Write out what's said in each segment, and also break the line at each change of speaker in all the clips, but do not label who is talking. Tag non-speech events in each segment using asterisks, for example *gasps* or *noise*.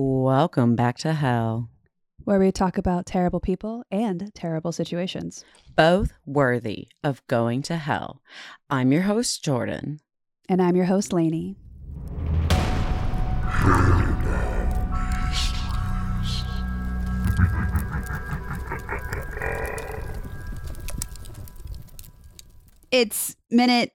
Welcome back to hell.
where we talk about terrible people and terrible situations.
Both worthy of going to hell. I'm your host, Jordan.
And I'm your host, Lainey. It's minute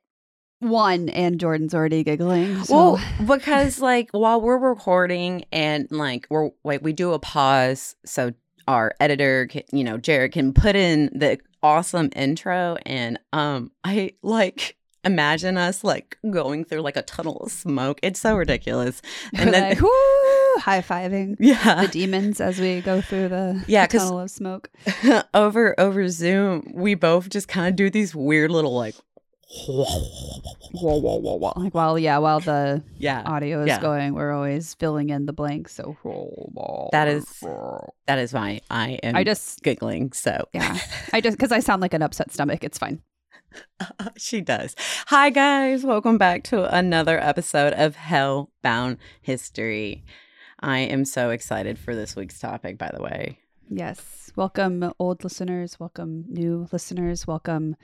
one, and Jordan's already giggling. So.
Well, because like while we're recording and like we're like we do a pause so our editor, can, you know, Jared can put in the awesome intro, and um, I like imagine us like going through like a tunnel of smoke. It's so ridiculous, *laughs*
and then like, *laughs* whoo, high fiving
yeah
the demons as we go through the,
Yeah,
the tunnel of smoke. *laughs*
over over Zoom, we both just kind of do these weird little like.
Whoa, whoa, whoa, whoa. Like while yeah, while the *laughs*
Yeah,
audio is
yeah.
going, we're always filling in the blanks. So
That is- that is why I am
I just
giggling. So *laughs*
yeah, I just because I sound like an upset stomach. It's fine. *laughs*
she does. Hi, guys. Welcome back to another episode of Hellbound History. I am so excited for this week's topic, by the way.
Yes, welcome old listeners. Welcome new listeners. Welcome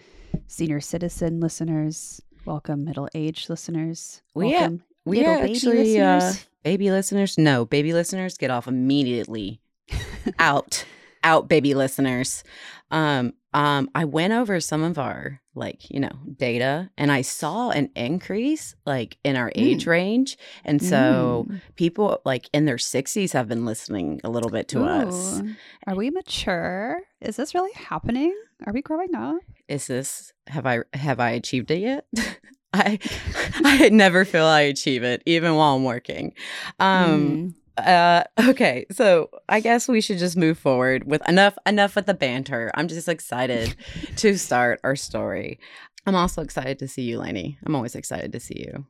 senior citizen listeners. Welcome middle aged listeners.
We-
welcome
We
little baby
actually, uh,
listeners.
baby listeners, no, baby listeners, get off immediately. *laughs* out, out, baby listeners. Um, um, I went over some of our like you know data, and I saw an increase like in our age range, and so
Mm.
people like in their sixties have been listening a little bit to us.
Are we mature? Is this really happening? Are we growing up?
is this have i have i achieved it yet *laughs* i *laughs* i never feel i achieve it even while i'm working um
Mm.
Uh okay so i guess we should just move forward with enough enough with the banter i'm just excited *laughs* to start our story i'm also excited to see you Lainey. i'm always excited to see you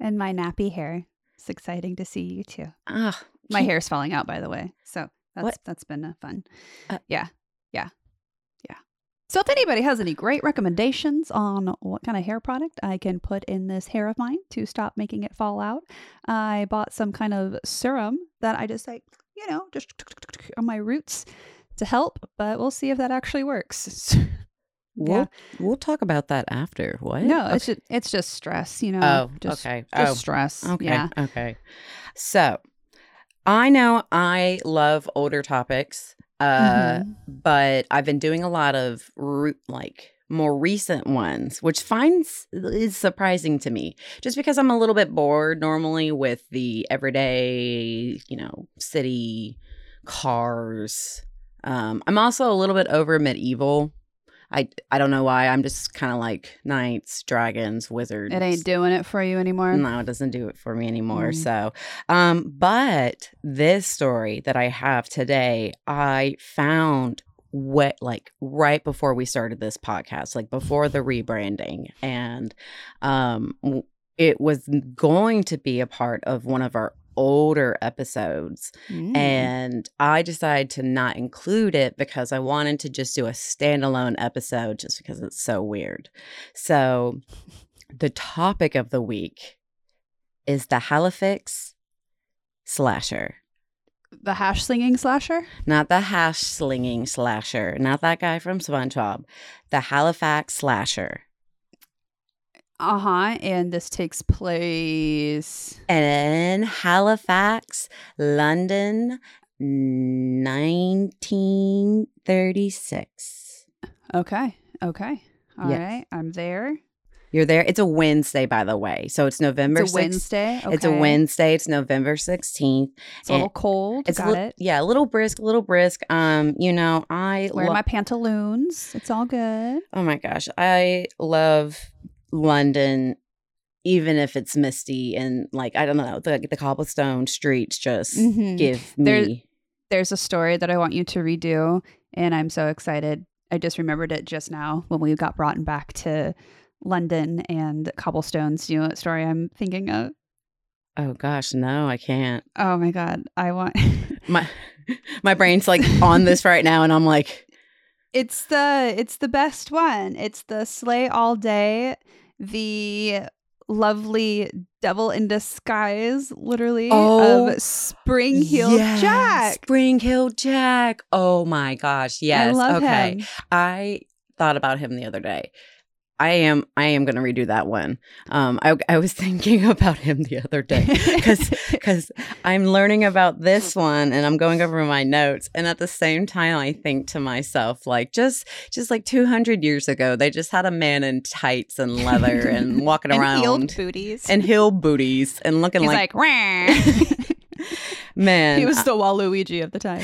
and my nappy hair. It's exciting to see you too.
ah
My hair's falling out, by the way. So that's
What?
that's been fun.
Uh,
yeah, yeah. So if anybody has any great recommendations on what kind of hair product I can put in this hair of mine to stop making it fall out, I bought some kind of serum that I just like, you know, just on my roots to help. But we'll see if that actually works. *laughs*
we'll we'll talk about that after what
No,
Okay.
it's just, it's just stress, you know.
oh
just,
okay
Just
oh
stress.
Okay.
Yeah.
Okay. So I know I love older topics, uh,
Mhm.
but I've been doing a lot of re- like more recent ones, which finds is surprising to me. Just because I'm a little bit bored normally with the everyday, you know, city cars. Um, I'm also a little bit over medieval. I I don't know why. I'm just kind of like knights, dragons, wizards.
It ain't doing it for you anymore.
No, it doesn't do it for me anymore.
Mm.
So, um, but this story that I have today, I found what like right before we started this podcast, like before the rebranding, and um, it was going to be a part of one of our older episodes
Mm.
and I decided to not include it because I wanted to just do a standalone episode just because it's so weird. So, the topic of the week is the Halifax slasher.
the hash slinging slasher.
Not the hash slinging slasher, not that guy from SpongeBob. The Halifax slasher.
Uh huh. And this takes place.
In Halifax, London, 1936.
Okay. Okay. All right.
Yes.
I'm there.
You're there. It's a Wednesday, by the way. So it's November
It's a
6th.
Wednesday.
It's a. Wednesday. It's November 16th.
It's a little cold.
It's
Got
li-
it.
Yeah, a little brisk, a little brisk. Um, you know, I
wear
lo-
my pantaloons. It's all good.
Oh my gosh, I love London even if it's misty and like I don't know, the the cobblestone streets just
Mhm.
give
There-
me
There's a story that I want you to redo, and I'm so excited. I just remembered it just now when we got brought back to London and cobblestones. You know what story I'm thinking of?
Oh gosh, no, I can't.
Oh my god, I want.
My *laughs* *laughs* my brain's like on this right now and I'm like
It's the it's the best one. It's the sleigh all day. The lovely devil in disguise, literally,
Oh,
of Spring Heel
Yes,
Jack.
Spring Heel Jack. Oh my gosh. Yes.
I
okay.
him.
I thought about him the other day. I am I am going to redo that one. Um I I was *laughs* thinking about him the other day cuz *laughs* cuz I'm learning about this one and I'm going over my notes and at the same time I think to myself like just just like 200 years ago they just had a man in tights and leather and *laughs* walking around.
and
around
heeled booties.
and heel booties and looking
He's
like,
like,
man
he was the Waluigi of the time.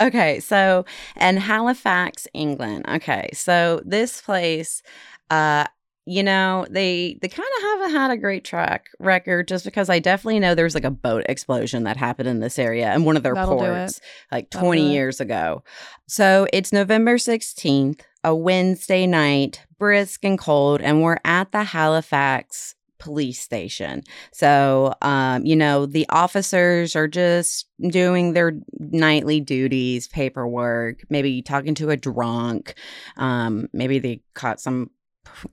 Okay, so and Halifax, England. Okay, so this place, uh, you know, they they kind of haven't had a great track record just because I definitely know there's like a boat explosion that happened in this area and one of their
That'll
ports like 20 years ago. So it's November 16th, a Wednesday night, brisk and cold, and we're at the Halifax police station. So, um, you know, the officers are just doing their nightly duties, paperwork, maybe talking to a drunk. Um, maybe they caught some,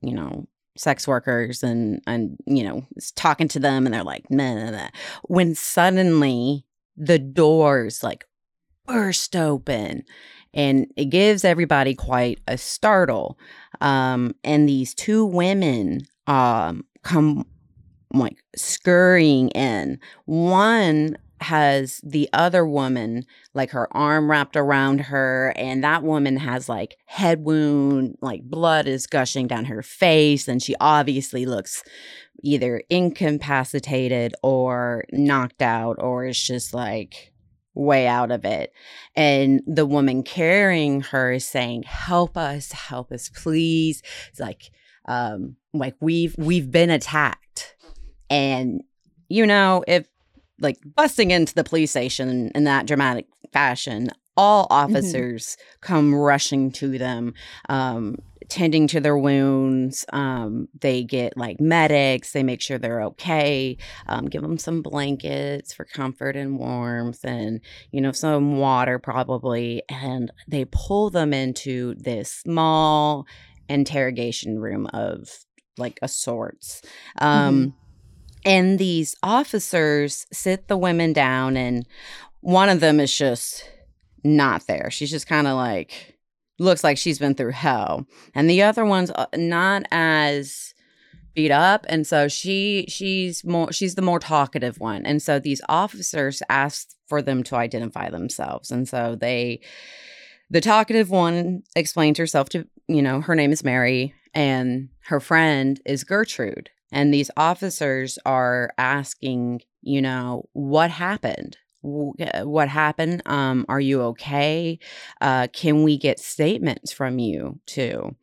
you know, sex workers and and you know talking to them and they're like nah, nah, nah. when suddenly the doors like burst open and it gives everybody quite a startle um and these two women um come like scurrying in one has the other woman like her arm wrapped around her and that woman has like head wound like blood is gushing down her face and she obviously looks either incapacitated or knocked out or is just like way out of it. And the woman carrying her is saying help us help us please. It's like um like we've we've been attacked. And you know if like busting into the police station in that dramatic fashion all officers come rushing to them um tending to their wounds um they get like medics they make sure they're okay um give them some blankets for comfort and warmth and you know some water probably and they pull them into this small interrogation room of like a sorts um and these officers sit the women down and one of them is just not there. She's just kind of like looks like she's been through hell. And the other one's uh, not as beat up and so she she's more she's the more talkative one. And so these officers asked for them to identify themselves. And so they the talkative one explained herself to you know her name is mary and her friend is gertrude and these officers are asking you know what happened? What happened? Um are you okay? Uh can we get statements from you too?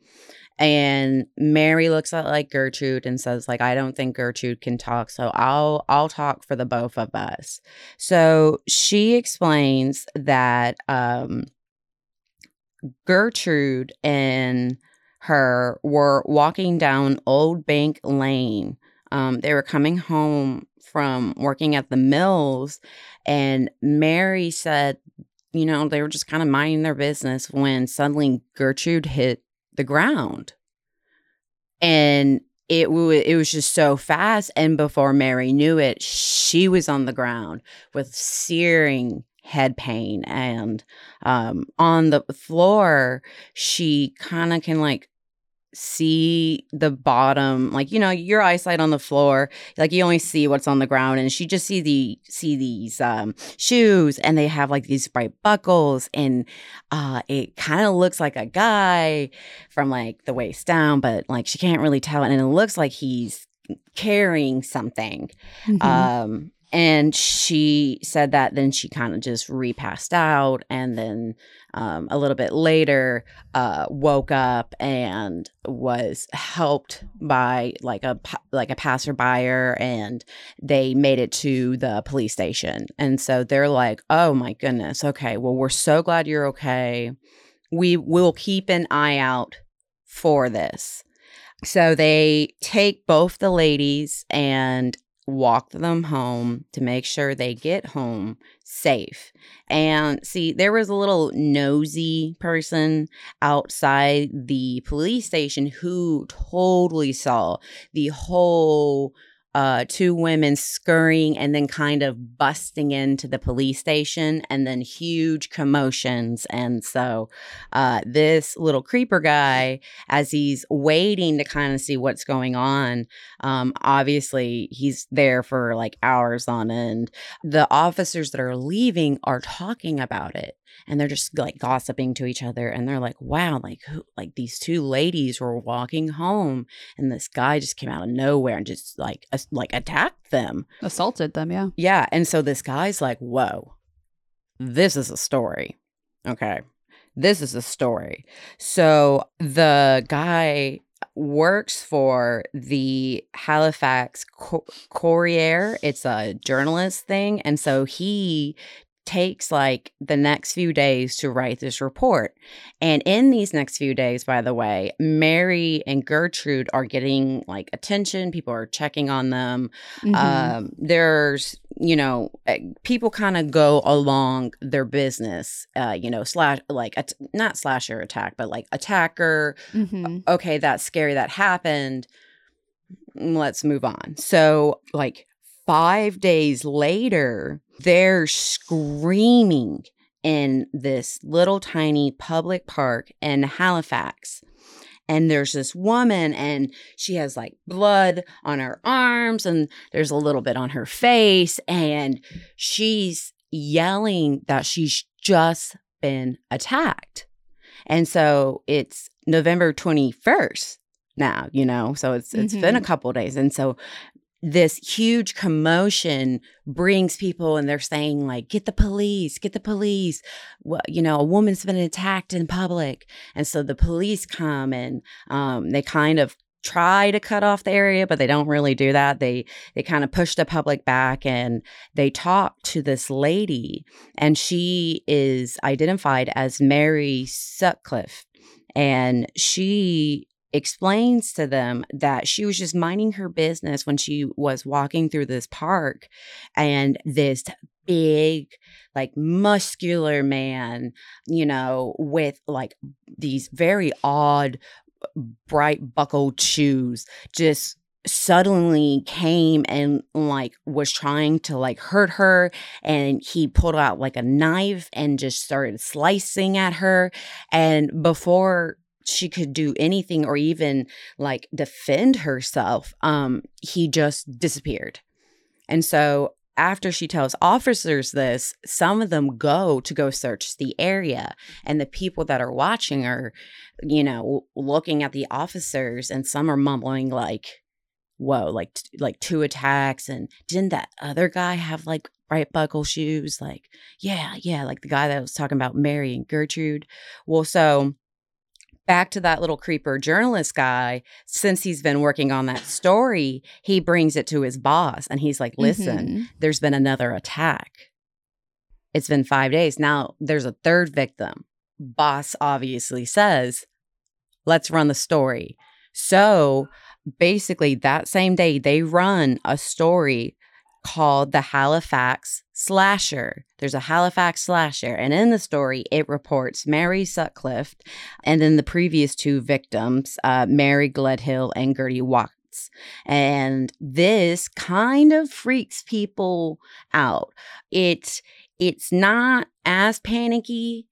And mary looks at like gertrude and says like i don't think gertrude can talk so i'll i'll talk for the both of us. So she explains that um gertrude and her were walking down old bank lane. Um they were coming home from working at the mills and mary said you know they were just kind of minding their business when suddenly gertrude hit the ground. And it w- it was just so fast and before mary knew it she was on the ground with searing head pain and um on the floor she kind of can like see the bottom like you know your eyesight on the floor like you only see what's on the ground and she just see the see these um shoes and they have like these bright buckles and uh it kind of looks like a guy from like the waist down but like she can't really tell and it looks like he's carrying something
Mhm.
um and she said that then she kind of just repassed out and then um, a little bit later uh, woke up and was helped by like a like a passerby and they made it to the police station. And so they're like oh my goodness okay well we're so glad you're okay. We will keep an eye out for this. So they take both the ladies and walk them home to make sure they get home safe. And see, there was a little nosy person outside the police station who totally saw the whole uh, two women scurrying and then kind of busting into the police station and then huge commotions. And so uh, this little creeper guy, as he's waiting to kind of see what's going on, um, obviously he's there for like hours on end. The officers that are leaving are talking about it and they're just like gossiping to each other and they're like wow like who like these two ladies were walking home and this guy just came out of nowhere and just like uh, like attacked them
assaulted them yeah
yeah and so this guy's like whoa this is a story okay this is a story so the guy works for the Halifax Courier. It's a journalist thing. And so he takes like the next few days to write this report. And in these next few days, by the way, Mary and Gertrude are getting like attention. People are checking on them. Mm-hmm. Um, there's, you know, eh, people kind of go along their business, uh, you know, slash, like, a, not slasher attack, but like attacker. Mm-hmm. Okay, that's scary. That happened. Let's move on. So, like, five days later, they're screaming in this little tiny public park in Halifax. And there's this woman, and she has like blood on her arms, and there's a little bit on her face. And she's yelling that she's just been attacked. And so it's November 21st now, you know, so it's it's mm-hmm. been a mm-hmm. couple days. And so this huge commotion brings people and they're saying like get the police get the police. Well, you know a woman's been attacked in public and so the police come and um, they kind of try to cut off the area but they don't really do that. They they kind of push the public back and they talk to this lady and she is identified as mary sutcliffe and she explains to them that she was just minding her business when she was walking through this park and this big like muscular man you know with like these very odd uh, bright buckled shoes just suddenly came and like was trying to like hurt her and he pulled out like a knife and just started slicing at her and before she could do anything or even like defend herself, um, he just disappeared. And so after she tells officers this, some of them go to go search the area. And the people that are watching are, you know, looking at the officers, and some are mumbling, like, whoa, like, like two attacks. And didn't that other guy have like bright buckle shoes? Like, yeah, yeah, like the guy that was talking about Mary and Gertrude. Well, so back to that little creeper journalist guy, since he's been working on that story, he brings it to his boss and he's like, listen, mm-hmm. there's been another attack. It's been five days. Now there's a third victim. Boss obviously says, let's run the story. So basically, that same day, they run a story called the Halifax Slasher. There's a Halifax Slasher, and in the story, it reports Mary Sutcliffe and then the previous two victims, uh, Mary Gledhill and Gertie Watts. And this kind of freaks people out. It's it's not as panicky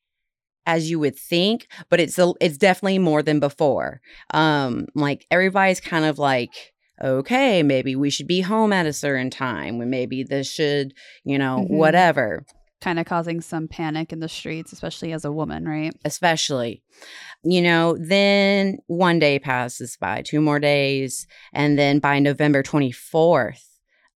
as you would think, but it's a, it's definitely more than before. Um, like everybody's kind of like okay, maybe we should be home at a certain time. Maybe this should, you know, mm-hmm. whatever.
Kind of causing some panic in the streets, especially as a woman, right?
Especially. You know, then one day passes by, two more days. And then by November 24th,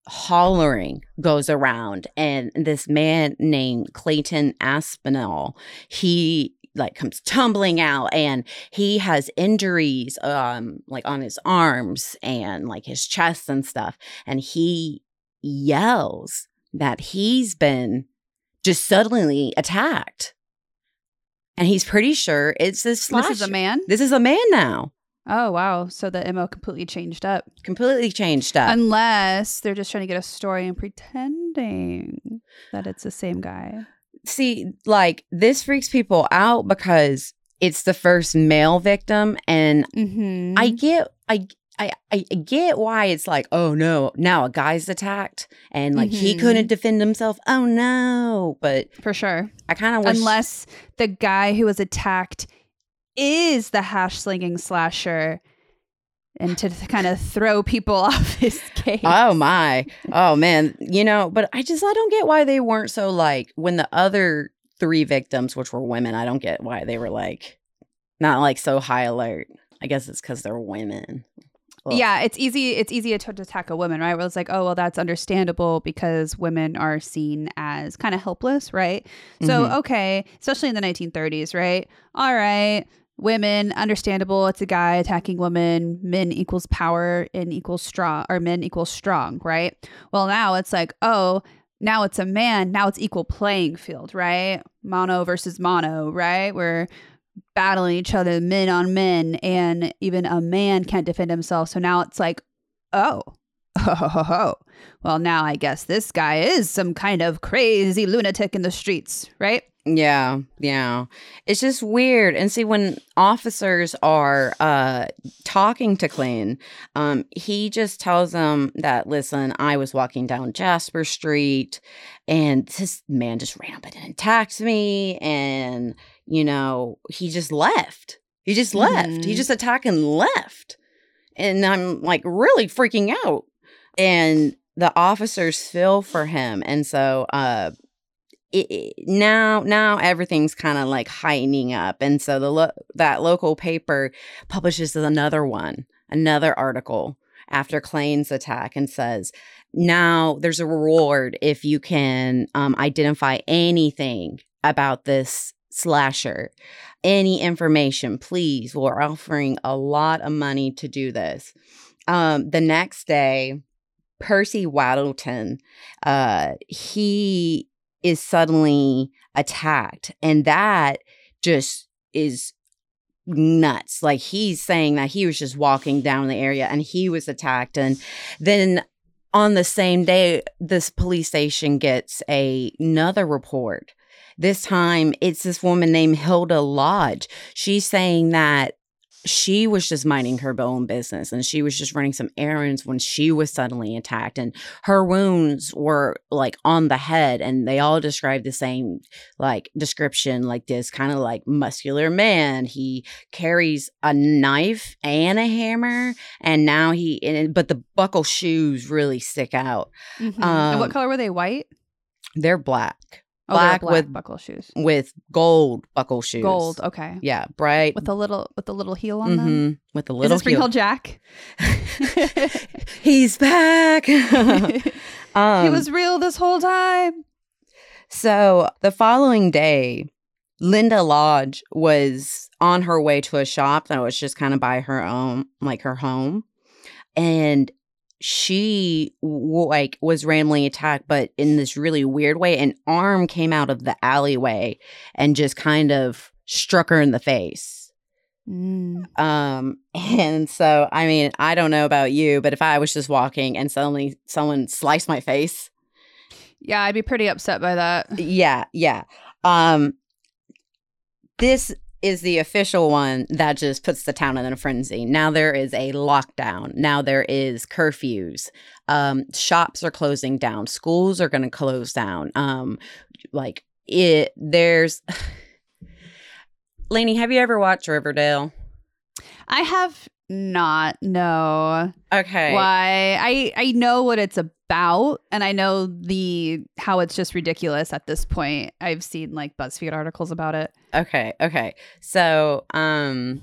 hollering goes around and this man named Clayton Aspinall he like comes tumbling out and he has injuries um like on his arms and like his chest and stuff and he yells that he's been just suddenly attacked and he's pretty sure it's this
this is a man
this is a man now
Oh wow! So the mo completely changed up.
Completely changed up.
Unless they're just trying to get a story and pretending that it's the same guy.
See, like this freaks people out because it's the first male victim, and
Mm-hmm.
I get, I. I, I get why it's like, oh no, now a guy's attacked and like he
Mhm.
couldn't defend himself. Oh no. But
for sure.
I kind of wish.
Unless the guy who was attacked is the hash slinging slasher, and to kind of throw people *laughs* off his case.
Oh my. Oh man. You know, but I just I don't get why they weren't so like when the other three victims, which were women, I don't get why they were like not like so high alert. I guess it's because they're women. Ugh.
Yeah, it's easy. It's easy to, attack a woman, right? Where it's like, oh, well, that's understandable because women are seen as kind of helpless, right? So,
Mhm.
okay, especially in the 1930s, right? All right, women, understandable. It's a guy attacking women. Men equals power and equals strong, or men equals strong, right? Well, now it's like, oh, now it's a man. Now it's equal playing field, right? Mono versus mono, right? We're battling each other, men on men, and even a man can't defend himself. So now it's like, oh, ho. *laughs* Oh, well, now I guess this guy is some kind of crazy lunatic in the streets, right?
Yeah, yeah. It's just weird. And see, when officers are uh talking to Clayton, um, he just tells them that, listen, I was walking down Jasper Street and this man just ran up and attacked me. And, you know, he just left. He just left. He
Mhm.
just attacked and left. And I'm like really freaking out. And the officers feel for him. And so uh it, now now everything's kind of like heightening up and so the lo- that local paper publishes another one another article after Clayton's attack and says now there's a reward if you can um, identify anything about this slasher. Any information please we're offering a lot of money to do this. Um, the next day percy waddington uh, he is suddenly attacked and that just is nuts like he's saying that he was just walking down the area and he was attacked and then on the same day this police station gets a, another report. This time it's this woman named hilda lodge. She's saying that she was just minding her own business and she was just running some errands when she was suddenly attacked and her wounds were like on the head and they all described the same like description like this kind of like muscular man he carries a knife and a hammer and now he and, but the buckle shoes really stick out
Mhm. and what
Um,
color were they? White?
they're black
Oh, they
black with-
buckle shoes.
with gold buckle shoes
Gold. Okay.
yeah bright
With a little with a little heel on them.
Mhm, with a little
it Spring
heel.
Jack? *laughs*
he's back *laughs*
he
um,
was real this whole time.
So the following day, Linda Lodge was on her way to a shop that was just kind of by her own, like her home. And she w- like was randomly attacked, but in this really weird way. An arm came out of the alleyway and just kind of struck her in the face.
Mm.
Um, *laughs* and so I mean, I don't know about you, but if I was just walking and suddenly someone sliced my face,
Yeah, I'd be pretty upset by that.
yeah yeah um this is the official one that just puts the town in a frenzy. Now there is a lockdown. Now there is curfews. Um shops are closing down. Schools are going to close down. Um like it there's *sighs* Lainey, have you ever watched Riverdale?
I have not. No.
Okay.
Why? I I know what it's about, and I know the how it's just ridiculous at this point. I've seen like BuzzFeed articles about it.
Okay, okay. So, um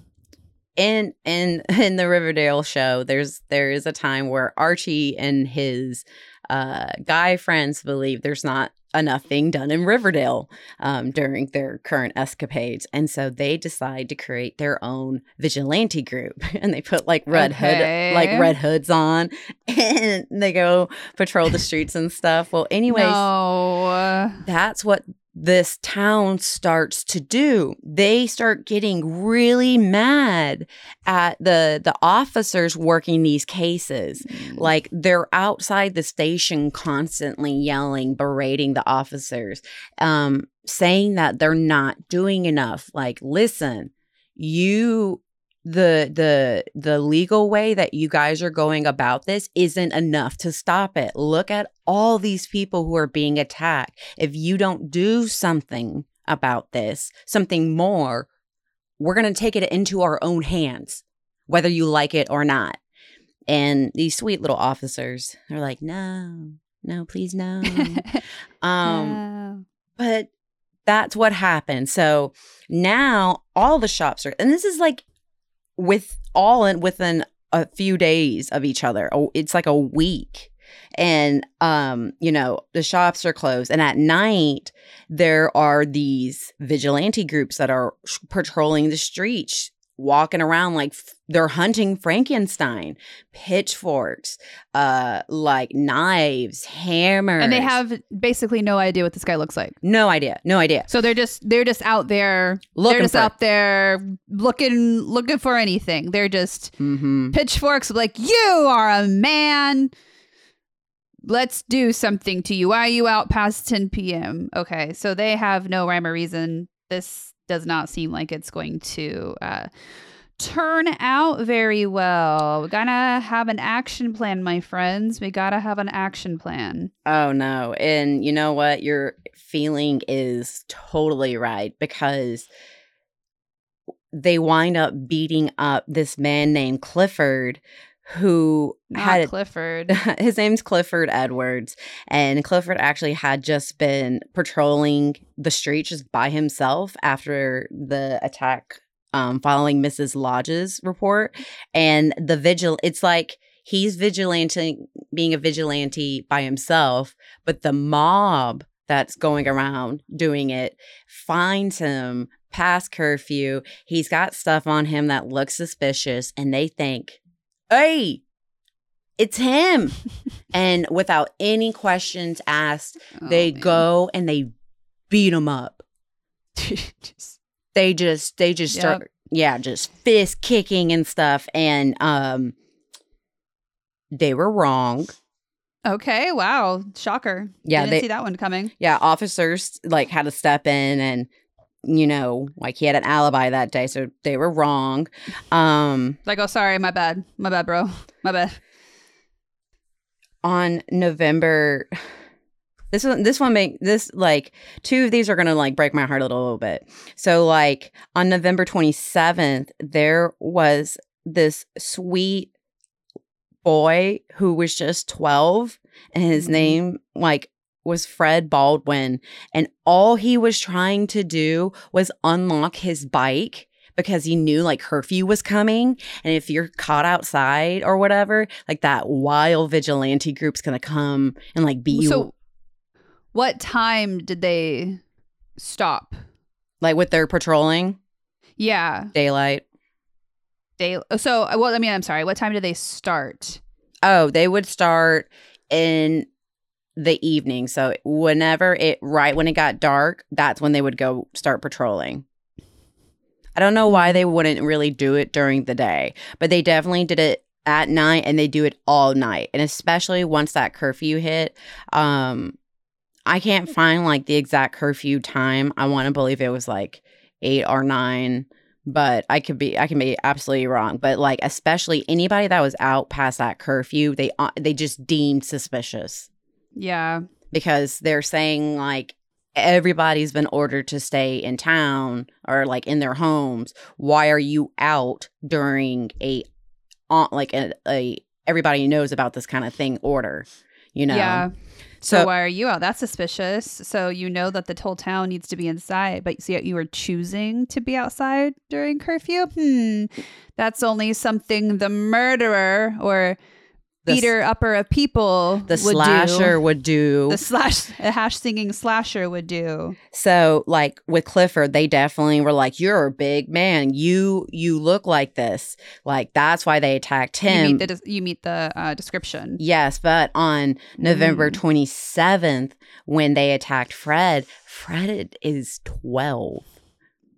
in in *laughs* in the Riverdale show, there's there is a time where Archie and his uh guy friends believe there's not enough being done in Riverdale um during their current escapades. And so they decide to create their own vigilante group *laughs* and they put like red
Okay.
hood like red hoods on *laughs* and they go patrol the streets and stuff. Well, anyways,
no.
that's what this town starts to do they start getting really mad at the the officers working these cases
Mm.
like they're outside the station constantly yelling berating the officers um saying that they're not doing enough like listen you the the the legal way that you guys are going about this isn't enough to stop it. Look at all these people who are being attacked. If you don't do something about this something more we're going to take it into our own hands whether you like it or not. And these sweet little officers they're like no no please no. *laughs* Um
Wow.
but that's what happened. So now all the shops are and this is like with all in within a few days of each other. Oh it's like a week. And um you know the shops are closed. And at night there are these vigilante groups that are patrolling the streets walking around like f- they're hunting frankenstein pitchforks uh like knives hammers
and they have basically no idea what this guy looks like.
no idea no idea
So they're just they're just out there
Looking
they're just
for
out there looking looking for anything. They're just
mm-hmm.
pitchforks like you are a man. Let's do something to you. Why are you out past 10 p.m.? Okay, so they have no rhyme or reason. This does not seem like it's going to uh, turn out very well. We gotta have an action plan, my friends. We gotta have an action plan.
Oh no. And you know what? Your feeling is totally right because they wind up beating up this man named Clifford who
Not
had
Clifford. *laughs*
his name's Clifford Edwards and Clifford actually had just been patrolling the streets just by himself after the attack um following Mrs. Lodge's report and the vigil it's like he's vigilante being a vigilante by himself but the mob that's going around doing it finds him past curfew he's got stuff on him that looks suspicious and they think hey it's him *laughs* and without any questions asked
Oh,
they
man.
go and they beat him up *laughs*
Just-
they just they just
Yep.
start yeah just fist kicking and stuff and um they were wrong
okay, wow. Shocker.
Yeah,
Didn't
they-
see that one coming.
yeah officers like had to step in and you know like he had an alibi that day so they were wrong um
Like, oh, sorry, my bad. My bad, bro. My bad.
on november this one this one make this like two of these are gonna like break my heart a little, little bit so like on november 27th there was this sweet boy who was just 12 and his
Mhm.
name like was Fred Baldwin and all he was trying to do was unlock his bike because he knew like curfew was coming and if you're caught outside or whatever like that wild vigilante group's going to come and like beat you
So, what time did they stop?
like with their patrolling
Yeah.
daylight
Day. So, uh, well, I mean, I'm sorry. What time did they start?
Oh, they would start in the evening. So whenever it right when it got dark, that's when they would go start patrolling. I don't know why they wouldn't really do it during the day, but they definitely did it at night and they do it all night. And especially once that curfew hit, um I can't find like the exact curfew time. I want to believe it was like 8 or 9 but I could be I can be absolutely wrong. But like especially anybody that was out past that curfew, they uh, they just deemed suspicious
Yeah.
because they're saying like everybody's been ordered to stay in town or like in their homes. Why are you out during a on like a, a everybody knows about this kind of thing order? You know.
Yeah. So,
So,
why are you out? That's suspicious. So you know that the whole town needs to be inside, but yet you are choosing to be outside during curfew. Hmm, that's only something the murderer or beater upper of people
the
would
slasher
do.
would do.
The slash a hash singing slasher would do.
So like with Clifford, they definitely were like, "You're a big man. You you look like this." Like that's why they attacked
You
him.
meet the you meet the uh, description.
yes, but on November
Mm.
twenty seventh, when they attacked Fred, Fred is twelve.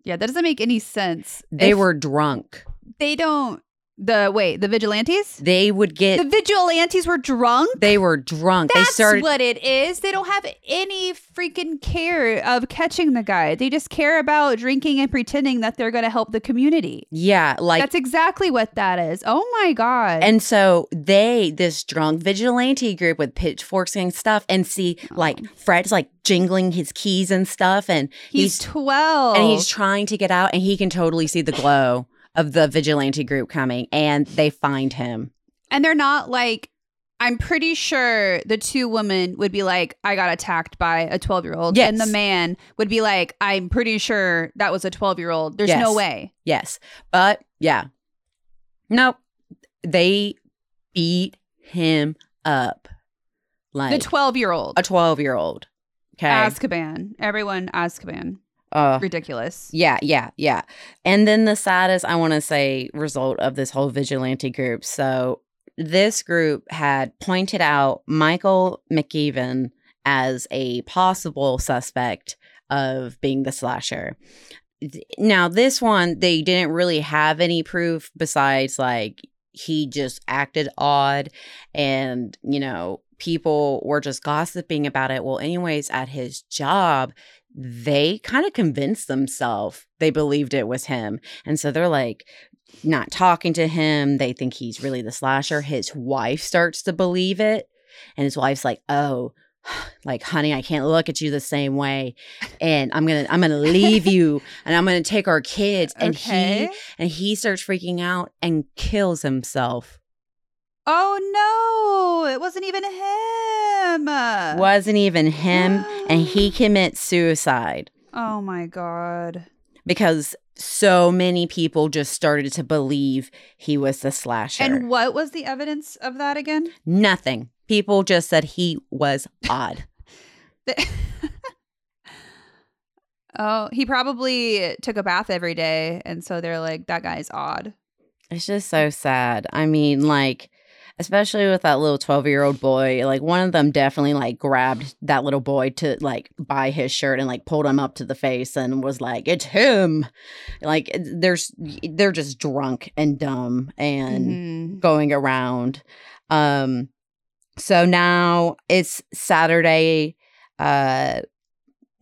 Yeah, that doesn't make any sense.
They
If
were drunk.
They don't. The wait, the vigilantes.
They would get.
The vigilantes were drunk.
they were drunk.
That's
they started.
what it is. They don't have any freaking care of catching the guy. They just care about drinking and pretending that they're going to help the community.
yeah, like
That's exactly what that is. Oh my god.
And so they, this drunk vigilante group with pitchforks and stuff, and see oh. like Fred's like jingling his keys and stuff, and
he's,
he's,
12.
and he's trying to get out, and he can totally see the glow of the vigilante group coming, and they find him.
and they're not like I'm pretty sure the two women would be like, I got attacked by a 12 year old. And the man would be like, I'm pretty sure that was a 12 year old. There's no way.
Yes, but yeah, nope, they beat him up like
The 12 year old.
a twelve-year-old. Okay,
Azkaban. Everyone, Azkaban.
Uh,
Ridiculous.
Yeah, yeah, yeah. And then the saddest, I want to say, result of this whole vigilante group. So this group had pointed out Michael McEwen as a possible suspect of being the slasher. Now, this one, they didn't really have any proof besides like he just acted odd and, you know, people were just gossiping about it. Well, anyways, at his job, they kind of convinced themselves they believed it was him. And so they're like not talking to him. They think he's really the slasher. His wife starts to believe it. And his wife's like, oh, *sighs* like honey i can't look at you the same way and i'm gonna i'm gonna leave you *laughs* and i'm gonna take our kids and
okay.
he and he starts freaking out and kills himself
Oh no, it wasn't even him.
wasn't even him and he *gasps* commits suicide
Oh my god.
because so many people just started to believe he was the slasher.
And what was the evidence of that again?
Nothing. People just said he was odd. *laughs* *laughs*
Oh, he probably took a bath every day, and so they're like, "That guy's odd."
it's just so sad. I mean, like, especially with that little 12 year old boy, like, one of them definitely, like, grabbed that little boy to, like, buy his shirt and, like, pulled him up to the face and was like, it's him. Like, there's, they're just drunk and dumb and.
Mhm.
going around. Um so now it's Saturday uh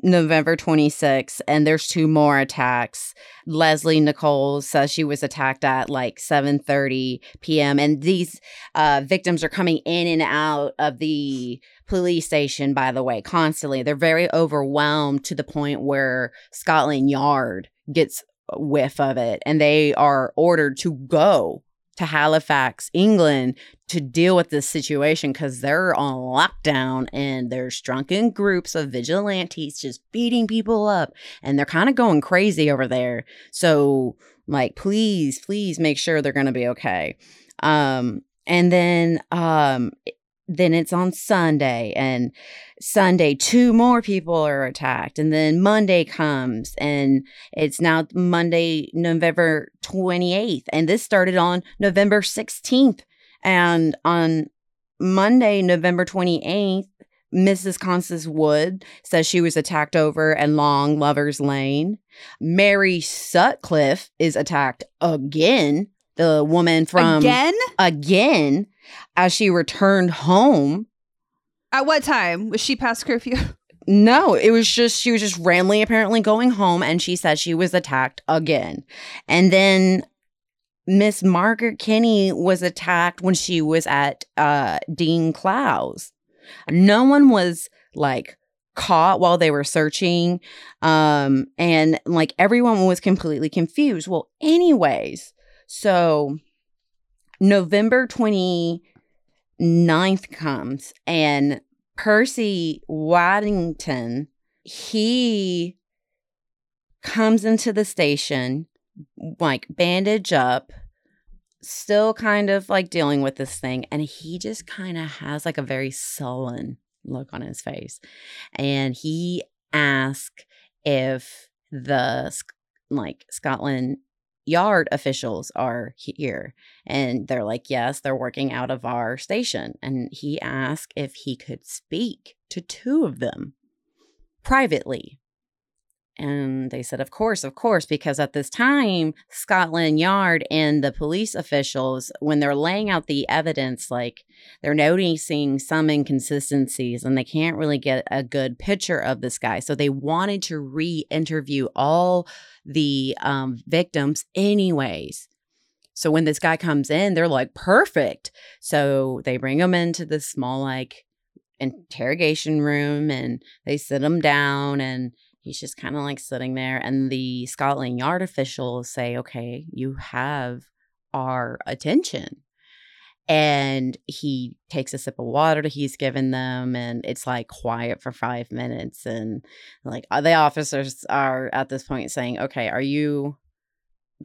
November 26th and there's two more attacks. Leslie Nicole says she was attacked at like 7:30 p.m. and these uh victims are coming in and out of the police station by the way constantly. They're very overwhelmed to the point where Scotland Yard gets whiff of it and they are ordered to go to Halifax, England to deal with this situation because they're on lockdown and there's drunken groups of vigilantes just beating people up and they're kind of going crazy over there. So, like, please, please make sure they're going to be okay. Um, and then, um, then it's on Sunday, and Sunday, two more people are attacked. And then Monday comes, and it's now Monday, November 28th. And this started on November 16th. And on Monday, November 28th, Mrs. Constance Wood says she was attacked over at Long Lovers Lane. Mary Sutcliffe is attacked again. The woman from
Again?
again as she returned home.
At what time was she past curfew? *laughs*
No, it was just she was just randomly apparently going home and she said she was attacked again. And then Miss Margaret Kinney was attacked when she was at uh Dean Clowes. No one was like caught while they were searching um and like everyone was completely confused. Well, anyways, so November 29th comes and Percy Waddington, he comes into the station, like bandage up, still kind of like dealing with this thing and he just kind of has like a very sullen look on his face. And he asks if the like Scotland Yard officials are here and they're like yes they're working out of our station and he asked if he could speak to two of them privately and they said, Of course, of course, because at this time, Scotland Yard and the police officials, when they're laying out the evidence, like they're noticing some inconsistencies and they can't really get a good picture of this guy. So they wanted to re interview all the um, victims, anyways. So when this guy comes in, they're like, Perfect. So they bring him into this small, like, interrogation room and they sit him down and He's just kind of like sitting there, and the Scotland Yard officials say, Okay, you have our attention. And he takes a sip of water that he's given them, and it's like quiet for five minutes. And like uh, the officers are at this point saying, Okay, are you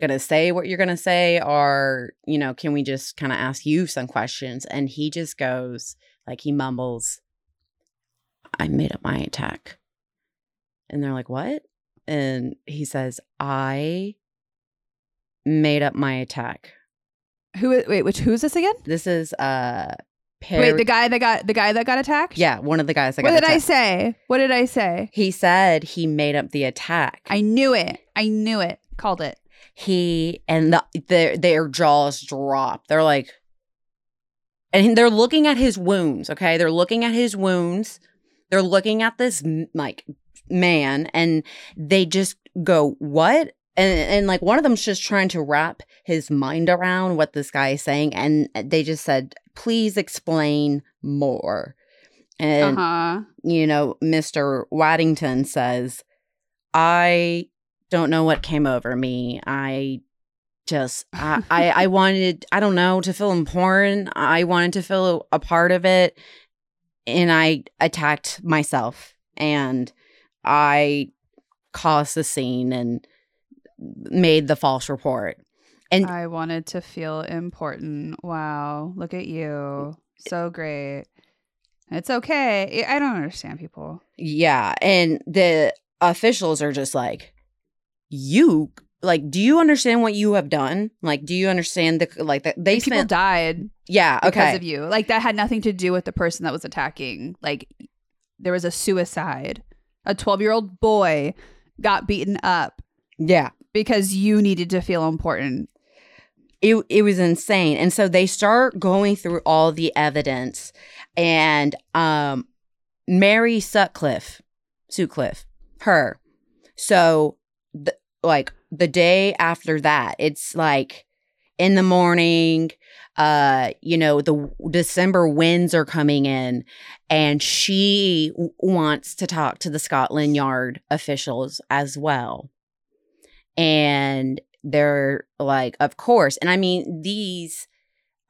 gonna say what you're gonna say or you know can we just kind of ask you some questions and he just goes like he mumbles i made up my attack and they're like, What? And he says, I made up my attack.
Who? Wait, which? Who's this again?
This is uh
Wait, the guy that got the guy that got attacked.
Yeah, one of the guys that
what
got
did I say? What did I say?
He said he made up the attack.
I knew it. I knew it. Called it.
he and the, their their jaws drop. They're like, and they're looking at his wounds. Okay, they're looking at his wounds. They're looking at this like man, and they just go, "What?" And and like one of them's just trying to wrap his mind around what this guy is saying, and they just said, "Please explain more." And
Uh huh.
you know, Mr. Waddington says, I don't know what came over me. I just, I, I, *laughs* I wanted, I don't know, to feel important. I wanted to feel a part of it. And I attacked myself and I caused the scene and made the false report. And
I wanted to feel important. Wow. Look at you. So great. It's okay. I don't understand people.
Yeah, and the officials are just like, you like, do you understand what you have done? Like, do you understand the like that they
people
spent?
died
yeah,
because of you. Like that had nothing to do with the person that was attacking. Like there was a suicide. A 12-year-old boy got beaten up
yeah.
because you needed to feel important.
It it was insane, and so they start going through all the evidence, and um, Mary Sutcliffe, Sutcliffe, her. So, the, like the day after that, it's like in the morning. Uh, you know, the December winds are coming in, and she w- wants to talk to the Scotland Yard officials as well. And they're like, of course. And I mean, these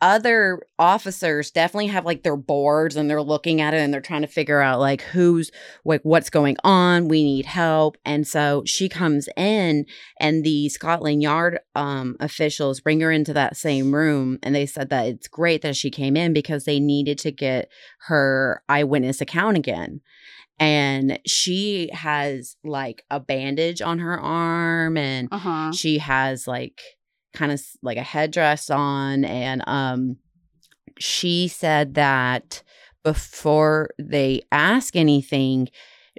other officers definitely have like their boards and they're looking at it and they're trying to figure out like who's like what's going on we need help and so she comes in and the scotland yard um officials bring her into that same room and they said that it's great that she came in because they needed to get her eyewitness account again and she has like a bandage on her arm and
Uh-huh.
she has like kind of like a headdress on and um she said that before they ask anything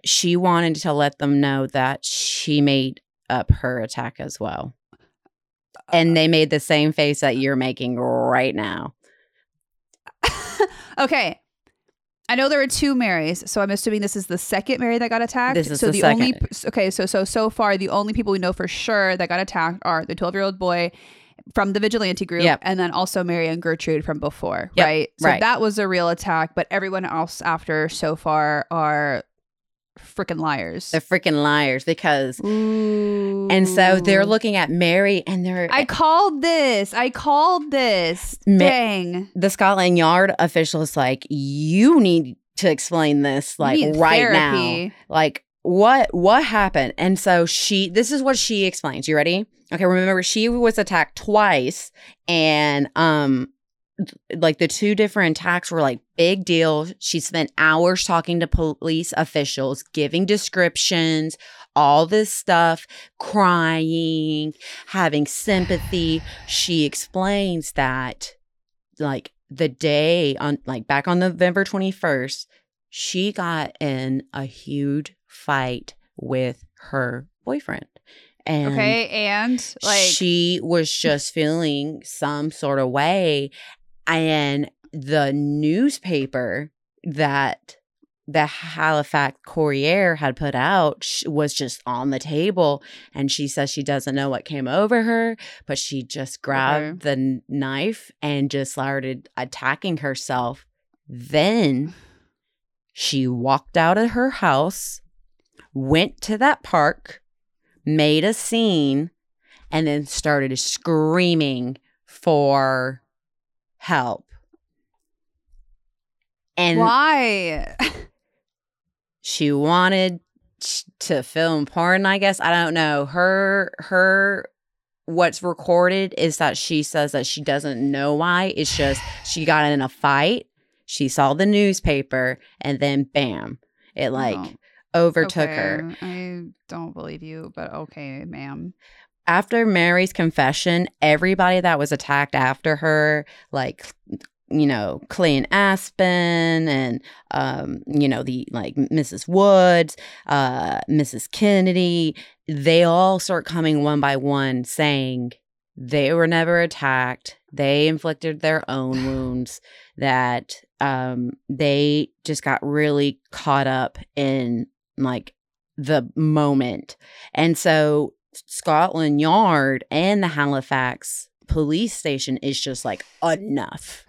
she wanted to let them know that she made up her attack as well and they made the same face that you're making right now *laughs*
okay. I know there are two Marys, so I'm assuming this is the second Mary that got attacked.
This is
so
the
only
second.
okay, so so so far the only people we know for sure that got attacked are the 12 year old boy from the vigilante group,
Yep.
and then also Mary and Gertrude from before,
Yep,
right? So
right.
that was a real attack, but everyone else after so far are freaking liars.
they're freaking liars because and so they're looking at mary and they're
I called this. I called this.
Ma-
Dang.
the Scotland Yard official is like, you need to explain this like right now. Like what what happened? And so she this is what she explains. You ready? Okay, remember she was attacked twice and um like the two different attacks were like big deal. She spent hours talking to police officials, giving descriptions, all this stuff, crying, having sympathy. She explains that like the day on like back on November 21st, she got in a huge fight with her boyfriend. And
okay, and like
she was just feeling some sort of way and the newspaper that the Halifax Courier had put out was just on the table. And she says she doesn't know what came over her, but she just grabbed okay. the knife and just started attacking herself. Then she walked out of her house, went to that park, made a scene, and then started screaming for help.
And why?
she wanted to film porn, I guess. I don't know. Her her what's recorded is that she says that she doesn't know why. It's just she got in a fight. She saw the newspaper and then bam, it like oh. overtook
okay.
her.
I don't believe you, but okay, ma'am
after Mary's confession, everybody that was attacked after her, like you know, Clayton Aspen and um, you know, the like Mrs. Woods, uh, Mrs. Kennedy, they all start coming one by one saying they were never attacked. They inflicted their own *sighs* wounds, that um they just got really caught up in like the moment. And so Scotland Yard and the Halifax police station is just like enough.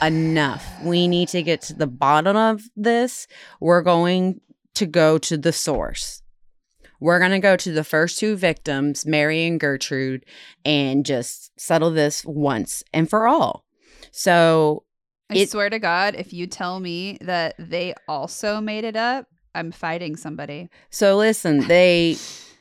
Enough. We need to get to the bottom of this. We're going to go to the source. We're going to go to the first two victims, Mary and Gertrude, and just settle this once and for all. So
I it, swear to God, if you tell me that they also made it up, I'm fighting somebody.
So listen, they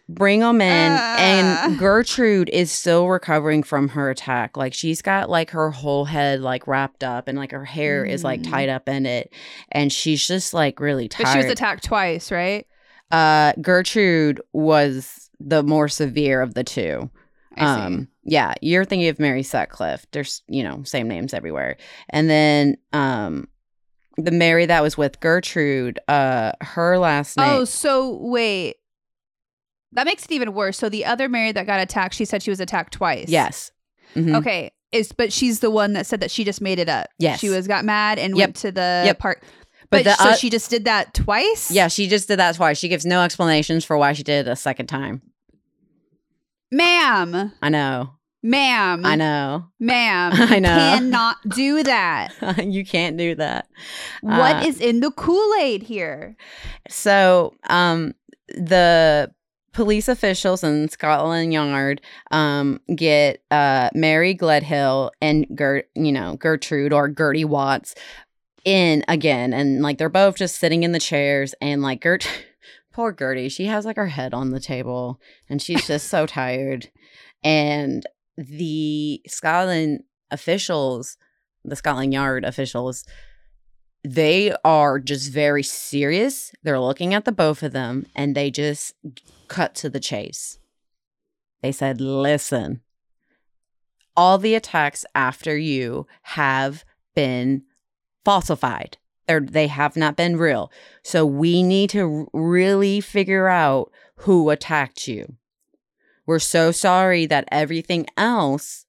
bring them in uh. and ah. gertrude is still recovering from her attack like she's got like her whole head like wrapped up and like her hair mm. is like mm. tied up in it and she's just like really tired
but she was attacked twice right
uh gertrude was the more severe of the two um yeah you're thinking of mary sutcliffe there's you know same names everywhere and then um the mary that was with gertrude uh her last name
oh so wait that makes it even worse. So the other Mary that got attacked, she said she was attacked twice.
Yes.
Mm-hmm. Okay. Is but she's the one that said that she just made it up.
Yes.
She was got mad and yep. went to the
yep.
part. But, but the, so uh, she just did that twice?
Yeah, she just did that twice. She gives no explanations for why she did it a second time.
Ma'am.
I know.
Ma'am.
I know.
Ma'am. *laughs*
I know.
cannot do that. *laughs*
you can't do that.
What uh, is in the Kool-Aid here?
So, um the police officials in Scotland Yard um, get uh, Mary Gledhill and Gert, you know, Gertrude or Gertie Watts in again, and like they're both just sitting in the chairs, and like Gert, *laughs* poor Gertie, she has like her head on the table, and she's just so *laughs* tired, and the Scotland officials, the Scotland Yard officials, they are just very serious. They're looking at the both of them, and they just cut to the chase. They said, listen, all the attacks after you have been falsified. They're, they have not been real. So we need to really figure out who attacked you. We're so sorry that everything else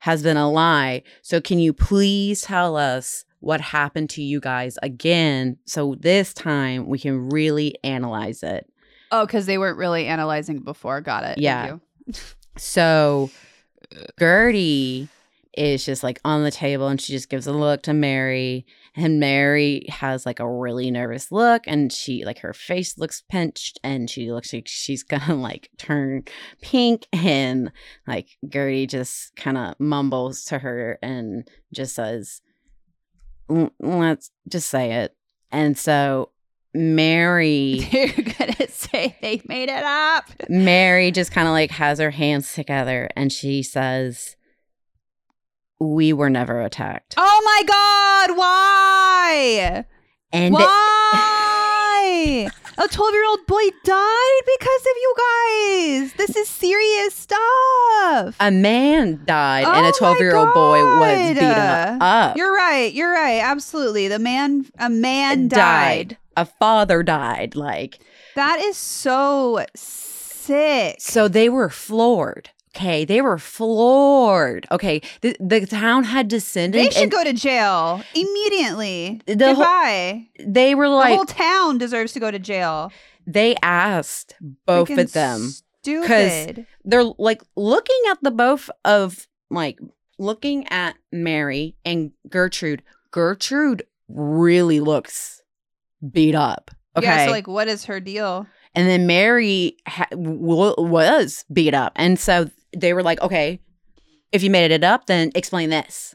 has been a lie. So can you please tell us what happened to you guys again so this time we can really analyze it?
Oh, because they weren't really analyzing before. Got it.
Yeah. *laughs* so Gertie is just like on the table and she just gives a look to Mary. And Mary has like a really nervous look and she like her face looks pinched and she looks like she's *laughs* gonna like turn pink. And like Gertie just kind of mumbles to her and just says, Let's just say it. And so Mary *laughs*
They're gonna say they made it up.
Mary just kind of like has her hands together and she says, We were never attacked.
Oh my god, why?
And
Why? A 12 year old boy died because of you guys. This is serious stuff.
a man died and
Oh
a 12 year old boy was beat
God.
up.
You're right. You're right. Absolutely. The man, a man died.
A father died. Like,
That is so sick.
so they were floored. Okay. They were floored. Okay. The, the town had descended.
they should
and
go to jail immediately.
The whole-
Goodbye.
they were like the
whole town deserves to go to jail.
they asked both
Freaking
of them.
because
they're like looking at the both of like looking at Mary and Gertrude. Gertrude really looks beat up. Okay.
Yeah. So, like, what is her deal?
and then Mary ha- w- was beat up. And so they were like, okay, if you made it up, then explain this.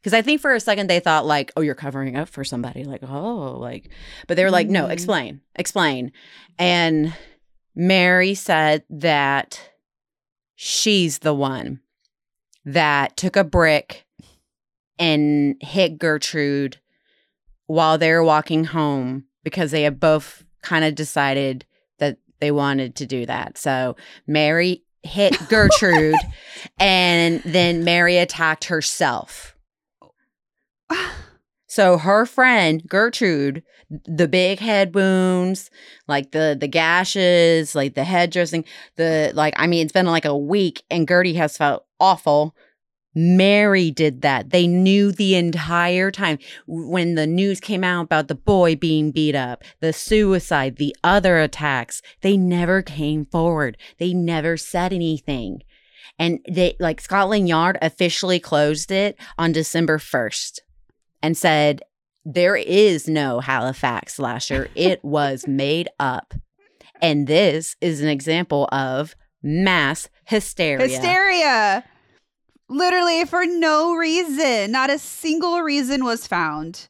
Because I think for a second they thought, like, oh, you're covering up for somebody. Like, oh, like, but they were like, no,
Mhm.
explain, explain. And Mary said that she's the one that took a brick and hit Gertrude while they were walking home because they had both kind of decided that they wanted to do that. So Mary hit Gertrude and then Mary attacked herself. So her friend Gertrude, the big head wounds, like the the gashes, like the head dressing, the like I mean it's been like a week and Gertie has felt awful. Mary did that. They knew the entire time when the news came out about the boy being beat up, the suicide, the other attacks. They never came forward. They never said anything. And they like Scotland Yard officially closed it on December 1st and said there is no Halifax slasher. It *laughs* was made up. And this is an example of mass hysteria.
Hysteria. Literally for no reason. Not a single reason was found.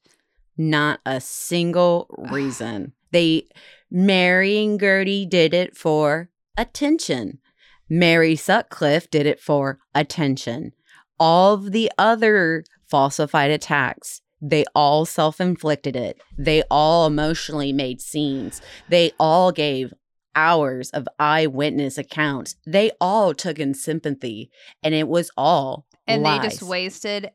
Not a single reason. they Mary and Gertie did it for attention. Mary Sutcliffe did it for attention. All of the other falsified attacks, they all self inflicted it. They all emotionally made scenes. They all gave hours of eyewitness accounts. They all took in sympathy, and it was all
And
lies.
they just wasted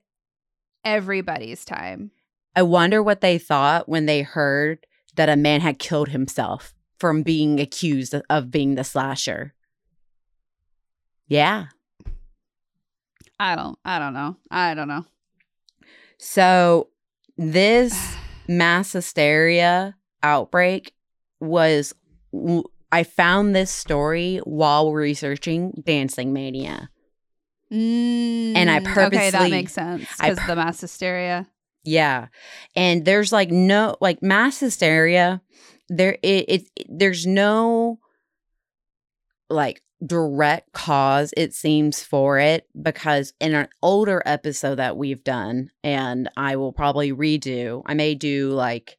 everybody's time.
I wonder what they thought when they heard that a man had killed himself from being accused of- being the slasher. Yeah.
I don't I don't know. I don't know.
So this *sighs* mass hysteria outbreak was I found this story while researching Dancing Mania.
Mm, and
I
Okay, that makes sense because the mass hysteria.
Yeah. And there's like no like mass hysteria there it, it there's no like direct cause it seems for it because in an older episode that we've done and I will probably redo I may do like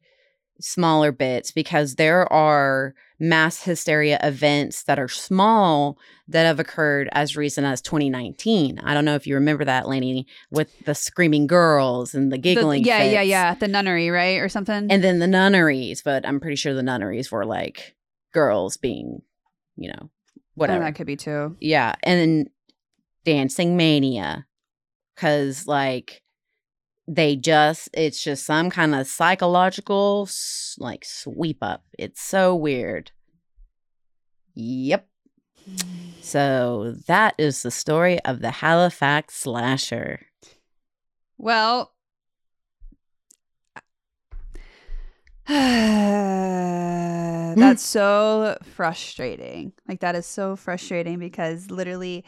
smaller bits because there are mass hysteria events that are small that have occurred as recent as 2019. I don't know if you remember that, Lenny, with the screaming girls and the
The-
giggling.
yeah, yeah,
fits.
yeah. The nunnery, right? Or something.
And then the nunneries, but I'm pretty sure the nunneries were like girls being, you know,
Oh,
whatever.
that could be too.
yeah. And then Dancing Mania. Cause like they just, it's just some kind of psychological like sweep up. It's so weird. Yep. So that is the story of the Halifax slasher.
Well, *sighs* hmm. that's so frustrating. Like, that is so frustrating because literally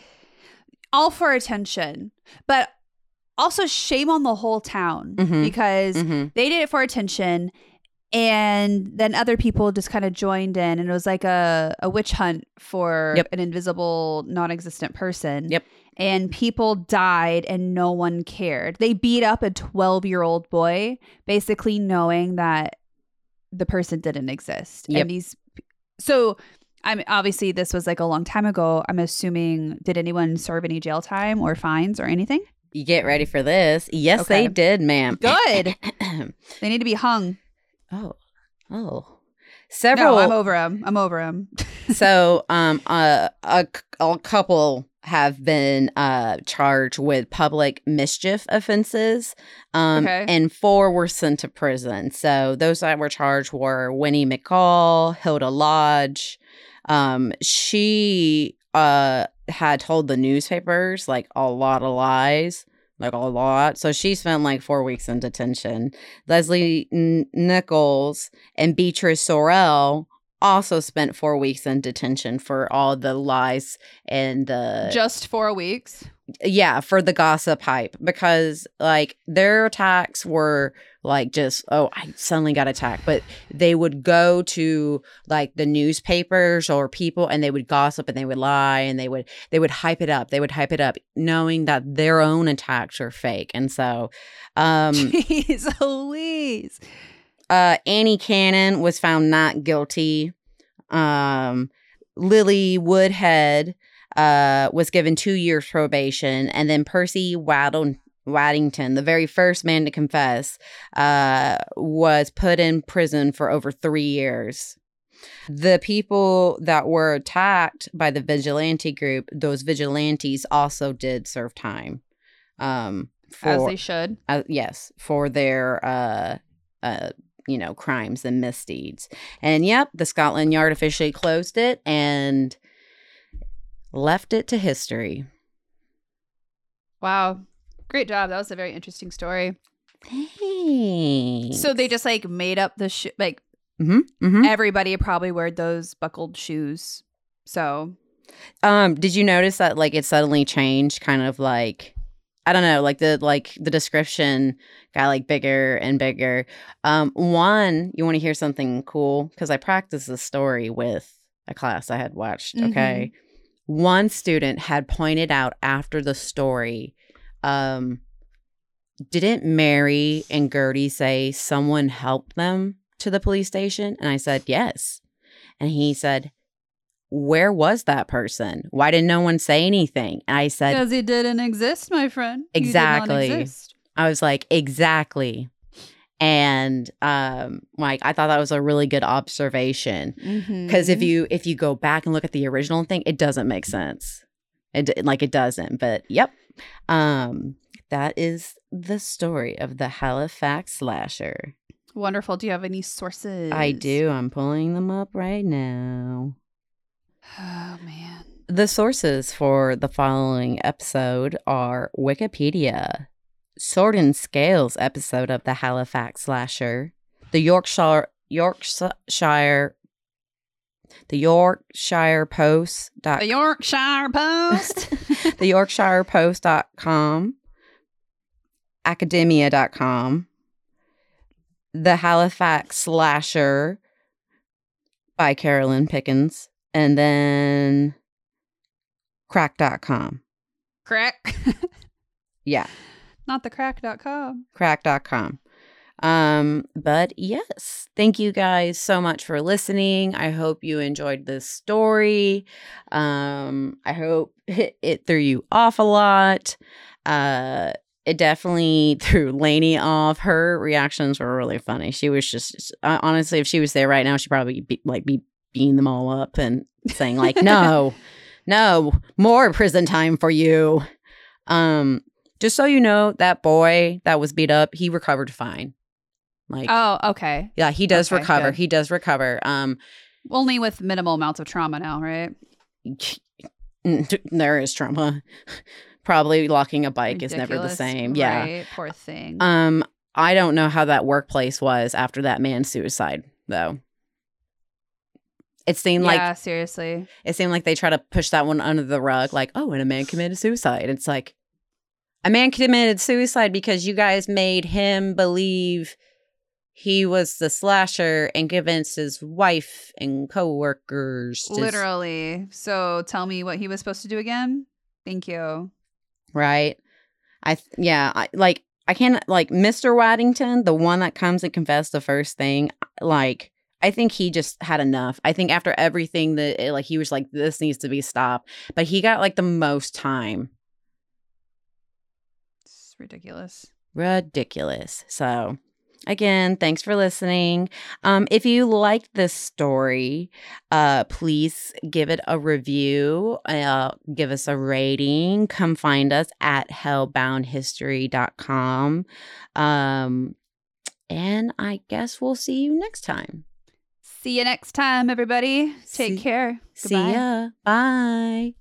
all for attention, but also shame on the whole town
Mhm.
because
Mhm.
they did it for attention. And then other people just kind of joined in, and it was like a, a witch hunt for
Yep.
an invisible, non existent person.
Yep.
And people died, and no one cared. They beat up a 12 year old boy, basically knowing that the person didn't exist.
Yep.
And these so I'm obviously this was like a long time ago. I'm assuming did anyone serve any jail time or fines or anything?
You get ready for this. Yes,
Okay.
they did, ma'am.
Good. *clears throat* They need to be hung.
oh, oh.
No,
Several.
I'm over him. I'm over him.
so, um, uh, a, a couple have been uh charged with public mischief offenses, um,
Okay.
and four were sent to prison. So those that were charged were Winnie McCall, Hilda Lodge. Um, she uh had told the newspapers like a lot of lies. Like a lot. So she spent like four weeks in detention. Leslie N- Nichols and Beatrice Sorrell also spent four weeks in detention for all the lies and the
Just four weeks.
yeah for the gossip hype because like their attacks were like just oh i suddenly got attacked but they would go to like the newspapers or people and they would gossip and they would lie and they would they would hype it up they would hype it up knowing that their own attacks are fake and so um *laughs*
Jeez Louise.
uh Annie Cannon was found not guilty. Um Lily Woodhead uh was given 2 years probation and then Percy Waddle Waddington, the very first man to confess, uh was put in prison for over 3 years. The people that were attacked by the vigilante group, those vigilantes also did serve time. Um for
As they should.
uh, yes, for their uh, uh, you know crimes and misdeeds. And yep, the Scotland Yard officially closed it and left it to history.
Wow. Great job. That was a very interesting story.
Thanks.
So they just like made up the sh- like
hmm hmm
everybody probably wore those buckled shoes. So
Um, did you notice that like it suddenly changed, kind of like I don't know, like the like the description got like bigger and bigger. Um, one, you want to hear something cool because I practiced this story with a class I had watched. Okay, one student had pointed out after the story, um, didn't Mary and Gertie say someone helped them to the police station? And I said yes, and he said where was that person? Why didn't no one say anything? And I said,
because he didn't exist, my friend. He did not
Exactly. I was like, exactly. And um, like I thought that was a really good observation because if
Mhm.
you if you go back and look at the original thing, it doesn't make sense. It like it doesn't. But yep, um, that is the story of the Halifax slasher.
wonderful. Do you have any sources?
I do. I'm pulling them up right now.
Oh man.
The sources for the following episode are Wikipedia, Sword and Scales episode of the Halifax Slasher, the Yorkshire Yorkshire the Yorkshire Post dot
The Yorkshire Post. *laughs*
the Yorkshire Post.com, academia.com, the Halifax Slasher by Carolyn Pickens, and then crack.com.
Crack. *laughs*
Yeah,
Not the crack.com.
crack.com. Um, but yes, thank you guys so much for listening. I hope you enjoyed this story. Um, I hope it, *laughs* it threw you off a lot. Uh, it definitely *laughs* threw Lainey off. Her reactions were really funny. She was just uh, honestly, if she was there right now, she'd probably be like be beating them all up and saying like, *laughs* "No, no, more prison time for you." Um, just so you know, that boy that was beat up, he recovered fine. Like,
Oh, okay.
yeah, he does
okay,
recover.
good.
He does recover. Um,
Only with minimal amounts of trauma now, right? *laughs*
there is trauma. *laughs* Probably locking a bike is never the same. Yeah.
Right. Poor thing.
Um, I don't know how that workplace was after that man's suicide, though. It seemed like
yeah, seriously.
it seemed like they try to push that one under the rug, like, oh, and a man committed suicide. It's like a man committed suicide because you guys made him believe he was the slasher and convinced his wife and coworkers. to-
Literally. So tell me what he was supposed to do again. Thank you.
right? I th- yeah, I, like I can't like Mr. Waddington, the one that comes and confessed the first thing, like I think he just had enough. I think after everything that it, like he was like this needs to be stopped, but he got like the most time.
It's ridiculous.
Ridiculous. So again thanks for listening. Um, if you liked this story uh, please give it a review uh, give us a rating. Come find us at hellboundhistory.com um, and i guess we'll see you next time.
See you next time, everybody. Take
See-
care.
see ya. Bye